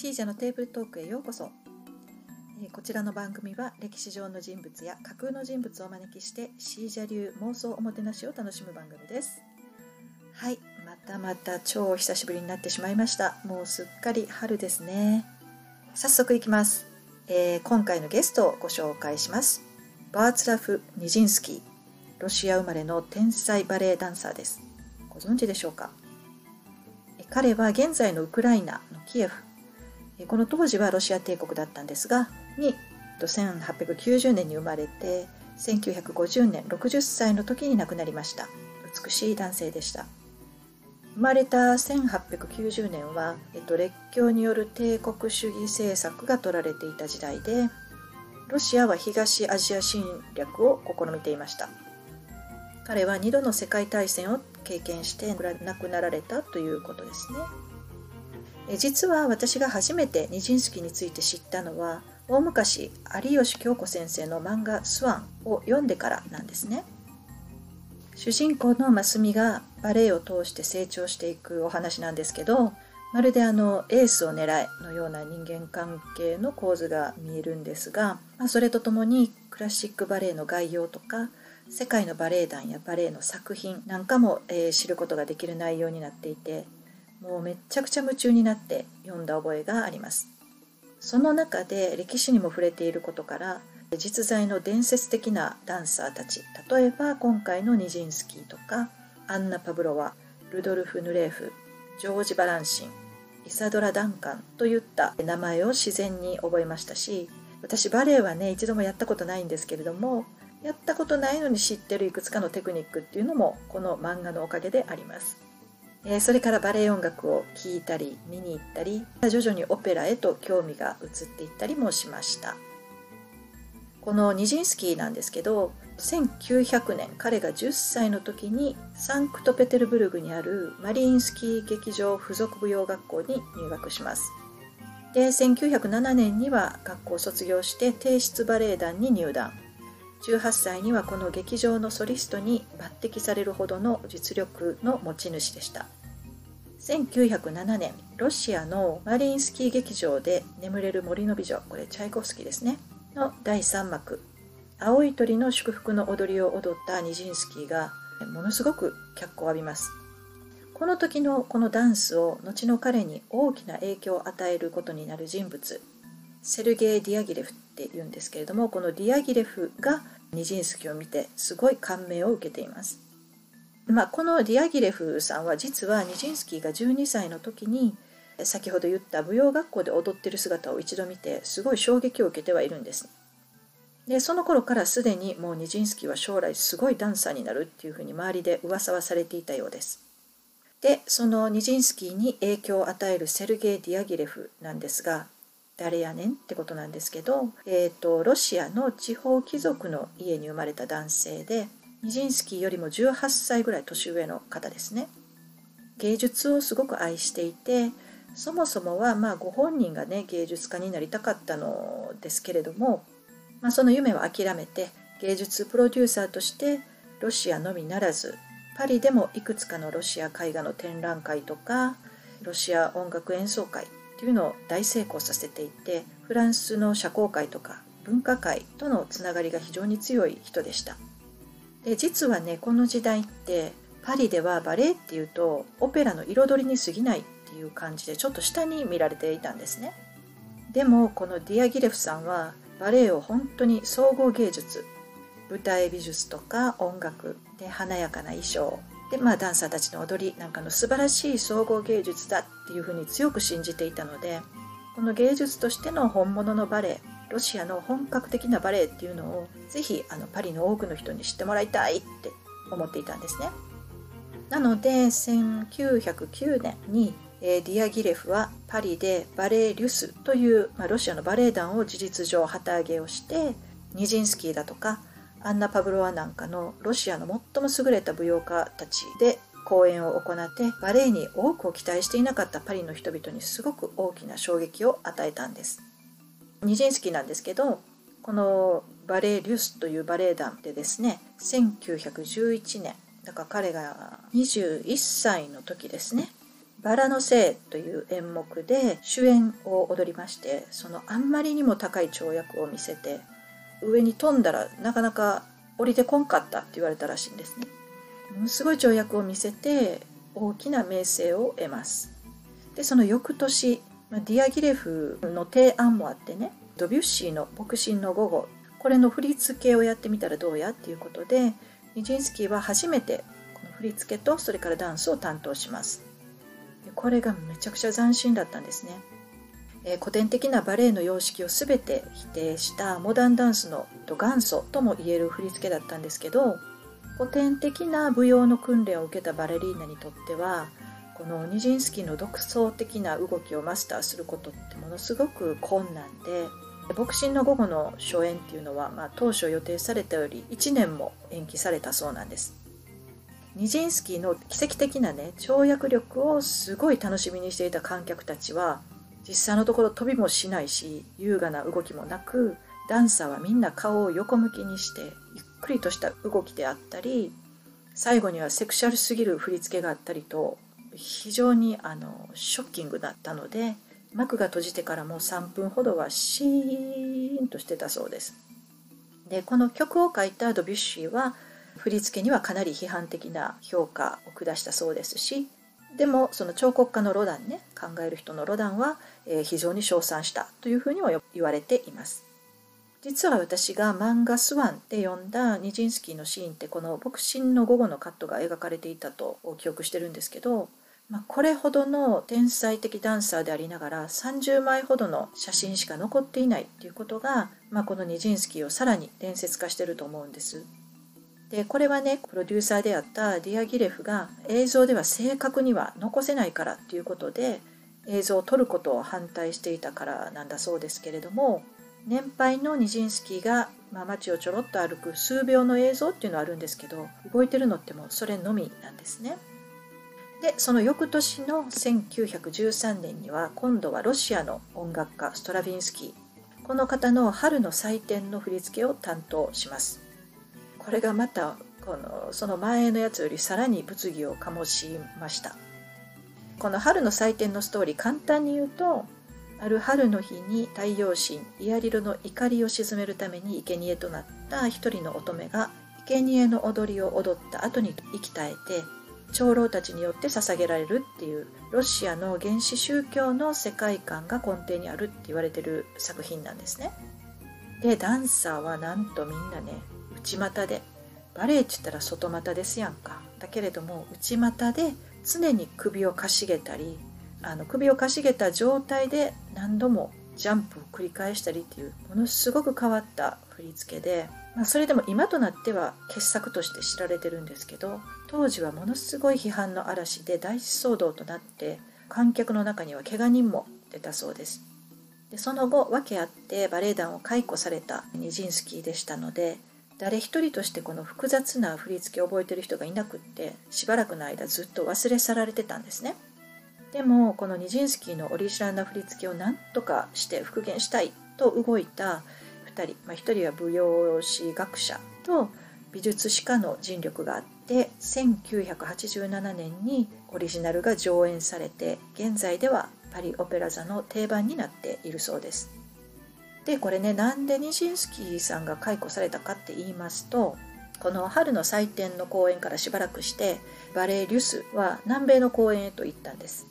シージャのテーブルトークへようこそ。こちらの番組は歴史上の人物や架空の人物をお招きしてシージャ流妄想おもてなしを楽しむ番組です。はいまたまた超久しぶりになってしまいました。もうすっかり春ですね。早速いきます、えー、今回のゲストをご紹介します。バーツラフ・ニジンスキーロシア生まれの天才バレエダンサーです。ご存知でしょうか？彼は現在のウクライナのキエフこの当時はロシア帝国だったんですがに1890年に生まれて1950年60歳の時に亡くなりました。美しい男性でした。生まれた1890年は、えっと、列強による帝国主義政策が取られていた時代でロシアは東アジア侵略を試みていました。彼は2度の世界大戦を経験して亡くなられたということですね。実は私が初めてニジンスキについて知ったのは大昔有吉京子先生の漫画「スワン」を読んでからなんですね。主人公のマスミがバレエを通して成長していくお話なんですけどまるであのエースを狙えのような人間関係の構図が見えるんですが、まあ、それとともにクラシックバレエの概要とか世界のバレエ団やバレエの作品なんかも、えー、知ることができる内容になっていてもうめちゃくちゃ夢中になって読んだ覚えがありますその中で歴史にも触れていることから実在の伝説的なダンサーたち例えば今回のニジンスキーとかアンナ・パブロワルドルフ・ヌレーフジョージ・バランシンイサドラ・ダンカンといった名前を自然に覚えましたし私バレエはね一度もやったことないんですけれどもやったことないのに知ってるいくつかのテクニックっていうのもこの漫画のおかげであります。えそれからバレエ音楽を聴いたり見に行ったり徐々にオペラへと興味が移っていったりもしました。このニジンスキーなんですけど1900年彼が10歳の時にサンクトペテルブルグにあるマリインスキー劇場附属舞踊学校に入学します。で1907年には学校を卒業して帝室バレエ団に入団。18歳にはこの劇場のソリストに抜擢されるほどの実力の持ち主でした。1907年ロシアのマリンスキー劇場で「眠れる森の美女」これチャイコフスキーですねの第3幕「青い鳥の祝福の踊り」を踊ったニジンスキーがものすごく脚光を浴びますこの時のこのダンスを後の彼に大きな影響を与えることになる人物セルゲイ・ディアギレフって言うんですけれどもこのディアギレフがニジンスキーを見てすごい感銘を受けています。まあ、このディアギレフさんは実はニジンスキーが12歳の時に先ほど言った舞踊学校で踊ってる姿を一度見てすごい衝撃を受けてはいるんです。でその頃からすでにもうニジンスキーは将来すごいダンサーになるっていうふうに周りで噂はされていたようです。でそのニジンスキーに影響を与えるセルゲイ・ディアギレフなんですが誰やねんってことなんですけど、えーと、ロシアの地方貴族の家に生まれた男性でニジンスキーよりも18歳ぐらい年上の方ですね。芸術をすごく愛していてそもそもはまあご本人がね芸術家になりたかったのですけれども、まあ、その夢を諦めて芸術プロデューサーとしてロシアのみならずパリでもいくつかのロシア絵画の展覧会とかロシア音楽演奏会っていうのを大成功させていてフランスの社交界とか文化界とのつながりが非常に強い人でした。で実はねこの時代ってパリではバレエっていうとオペラの彩りに過ぎないっていう感じでちょっと下に見られていたんですね。でもこのディアギレフさんはバレエを本当に総合芸術舞台美術とか音楽で華やかな衣装で、まあ、ダンサーたちの踊りなんかの素晴らしい総合芸術だっていうふうに強く信じていたのでこの芸術としての本物のバレエロシアの本格的なバレエっていうのをぜひあのパリの多くの人に知ってもらいたいって思っていたんですね。なので1909年にディアギレフはパリでバレエ・リュスという、まあ、ロシアのバレエ団を事実上旗揚げをしてニジンスキーだとかアンナ・パブロワなんかのロシアの最も優れた舞踊家たちで公演を行ってバレエに多くを期待していなかったパリの人々にすごく大きな衝撃を与えたんですニジンスキーなんですけどこのバレエ・リュスというバレエ団でですね1911年だから彼が21歳の時ですねバラのせいという演目で主演を踊りましてそのあんまりにも高い跳躍を見せて上に飛んだらなかなか降りてこんかったって言われたらしいんですね。ものすごい跳躍を見せて大きな名声を得ます。でその翌年ディアギレフの提案もあってねドビュッシーの「牧師の午後」これの振り付けをやってみたらどうやっていうことでニジンスキーは初めてこの振り付けとそれからダンスを担当します。これがめちゃくちゃ斬新だったんですね、えー、古典的なバレエの様式を全て否定したモダンダンスの元祖ともいえる振り付けだったんですけど古典的な舞踊の訓練を受けたバレリーナにとってはこのニジンスキーの独創的な動きをマスターすることってものすごく困難で牧師の午後の初演っていうのは、まあ、当初予定されたより1年も延期されたそうなんです。ニジンスキーの奇跡的なね跳躍力をすごい楽しみにしていた観客たちは実際のところ飛びもしないし優雅な動きもなくダンサーはみんな顔を横向きにしてゆっくりとした動きであったり最後にはセクシャルすぎる振り付けがあったりと非常にあのショッキングだったので幕が閉じてからもう3分ほどはシーンとしてたそうです。でこの曲を書いたドビュッシーは振り付けにはかなり批判的な評価を下したそうですしでもその彫刻家のロダンね考える人のロダンは、えー、非常に称賛したというふうにも言われています実は私が漫画「スワン」で読んだニジンスキーのシーンってこの牧師の午後のカットが描かれていたと記憶してるんですけど、まあ、これほどの天才的ダンサーでありながら30枚ほどの写真しか残っていないっていうことが、まあ、このニジンスキーをさらに伝説化してると思うんです。でこれはねプロデューサーであったディアギレフが映像では正確には残せないからっていうことで映像を撮ることを反対していたからなんだそうですけれども年配のニジンスキーが、まあ、街をちょろっと歩く数秒の映像っていうのはあるんですけど動いてるのってもうそれのみなんですね。でその翌年の1913年には今度はロシアの音楽家ストラヴィンスキーこの方の春の祭典の振り付けを担当します。これがまたこのその前のやつよりさらに物議を醸しましたこの春の祭典のストーリー簡単に言うとある春の日に太陽神イアリロの怒りを鎮めるために生贄となった一人の乙女が生贄の踊りを踊った後に生き絶えて長老たちによって捧げられるっていうロシアの原始宗教の世界観が根底にあるって言われてる作品なんですね。でダンサーはなんとみんなね内股でバレエって言ったら外股ですやんかだけれども内股で常に首をかしげたりあの首をかしげた状態で何度もジャンプを繰り返したりっていうものすごく変わった振り付けで、まあ、それでも今となっては傑作として知られてるんですけど当時はものすごい批判の嵐で大騒動となって観客の中には怪我人も出たそうです。でその後訳あってバレエ団を解雇されたニジンスキーでしたので誰一人としてこの複雑な振り付けを覚えてる人がいなくってしばらくの間ずっと忘れ去られてたんですね。でもこのニジンスキーのオリジナルな振り付けを何とかして復元したいと動いた2人、まあ、1人は舞踊師学者と美術史家の尽力があって1987年にオリジナルが上演されて現在ではパリ・オペラ座の定番になっているそうです。でこれねなんでニシンスキーさんが解雇されたかって言いますとこの春の祭典の公演からしばらくしてバレエ・リュスは南米の公演へと行ったんです。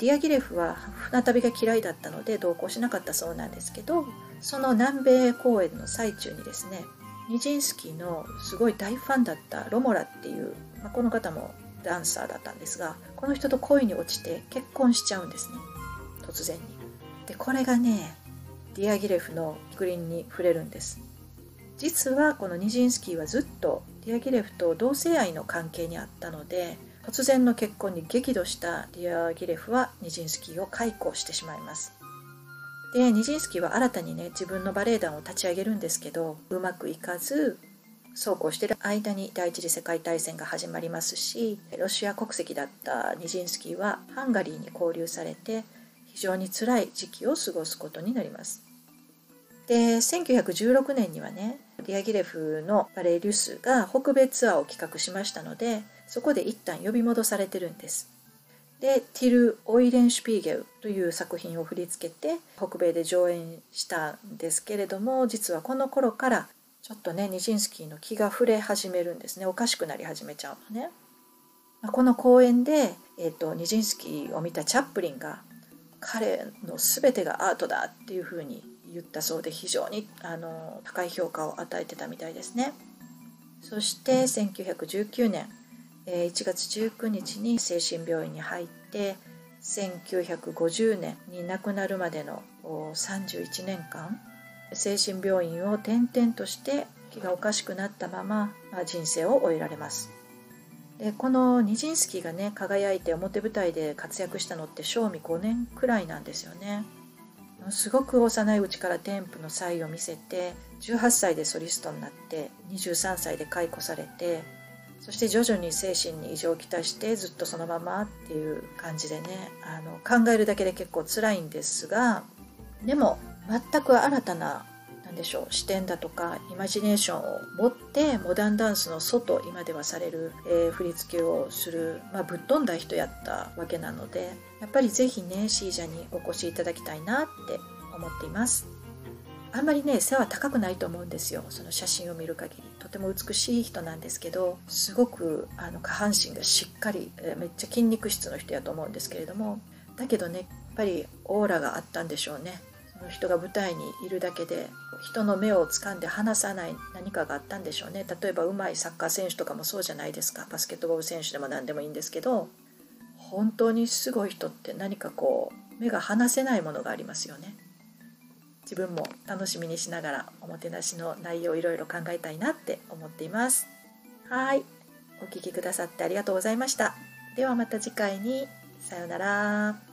ディアギレフは船旅が嫌いだったので同行しなかったそうなんですけどその南米公演の最中にですねニジンスキーのすごい大ファンだったロモラっていう、まあ、この方もダンサーだったんですがこの人と恋に落ちて結婚しちゃうんですね突然に。でこれがねディアギレフのグリーンに触れるんです。実はこのニジンスキーはずっとディアギレフと同性愛の関係にあったので突然の結婚に激怒したディアギレフはニジンスキーを解雇してしまいますでニジンスキーは新たにね自分のバレエ団を立ち上げるんですけどうまくいかずそうこうしてる間に第一次世界大戦が始まりますしロシア国籍だったニジンスキーはハンガリーに勾留されて非常に辛い時期を過ごすことになります。で1916年にはねディアギレフのバレエ・リュスが北米ツアーを企画しましたのでそこで一旦呼び戻されてるんです。でティル・オイレンシュピーゲルという作品を振り付けて北米で上演したんですけれども実はこの頃からちょっとねニジンスキーの気が触れ始めるんですねおかしくなり始めちゃうのね。この公演で、えーと、ニジンスキーを見たチャップリンが彼の全てがアートだっていうふうに言ったそうで非常にあの高い評価を与えてたみたいですね。そして1919年1月19日に精神病院に入って1950年に亡くなるまでの31年間精神病院を転々として気がおかしくなったままあ人生を終えられますでこのニジンスキーがね輝いて表舞台で活躍したのって正味5年くらいなんですよねすごく幼いうちから添付の才を見せて18歳でソリストになって23歳で解雇されてそして徐々に精神に異常をきたしてずっとそのままっていう感じでねあの考えるだけで結構辛いんですがでも全く新たな何でしょう視点だとかイマジネーションを持ってモダンダンスの外今ではされる、えー、振り付けをする、まあ、ぶっ飛んだ人やったわけなのでやっぱり是非ねシージャにお越しいただきたいなって思っています。あんまりね背は高くないと思うんですよ。その写真を見る限り。とても美しい人なんですけどすごくあの下半身がしっかりえめっちゃ筋肉質の人やと思うんですけれども。だけどねやっぱりオーラがあったんでしょうね。人が舞台にいるだけで人の目を掴んで離さない何かがあったんでしょうね。例えば上手いサッカー選手とかもそうじゃないですか。バスケットボール選手でも何でもいいんですけど本当にすごい人って何かこう目が離せないものがありますよね。自分も楽しみにしながらおもてなしの内容をいろいろ考えたいなって思っています。はい。お聴きくださってありがとうございました。ではまた次回に。さようなら。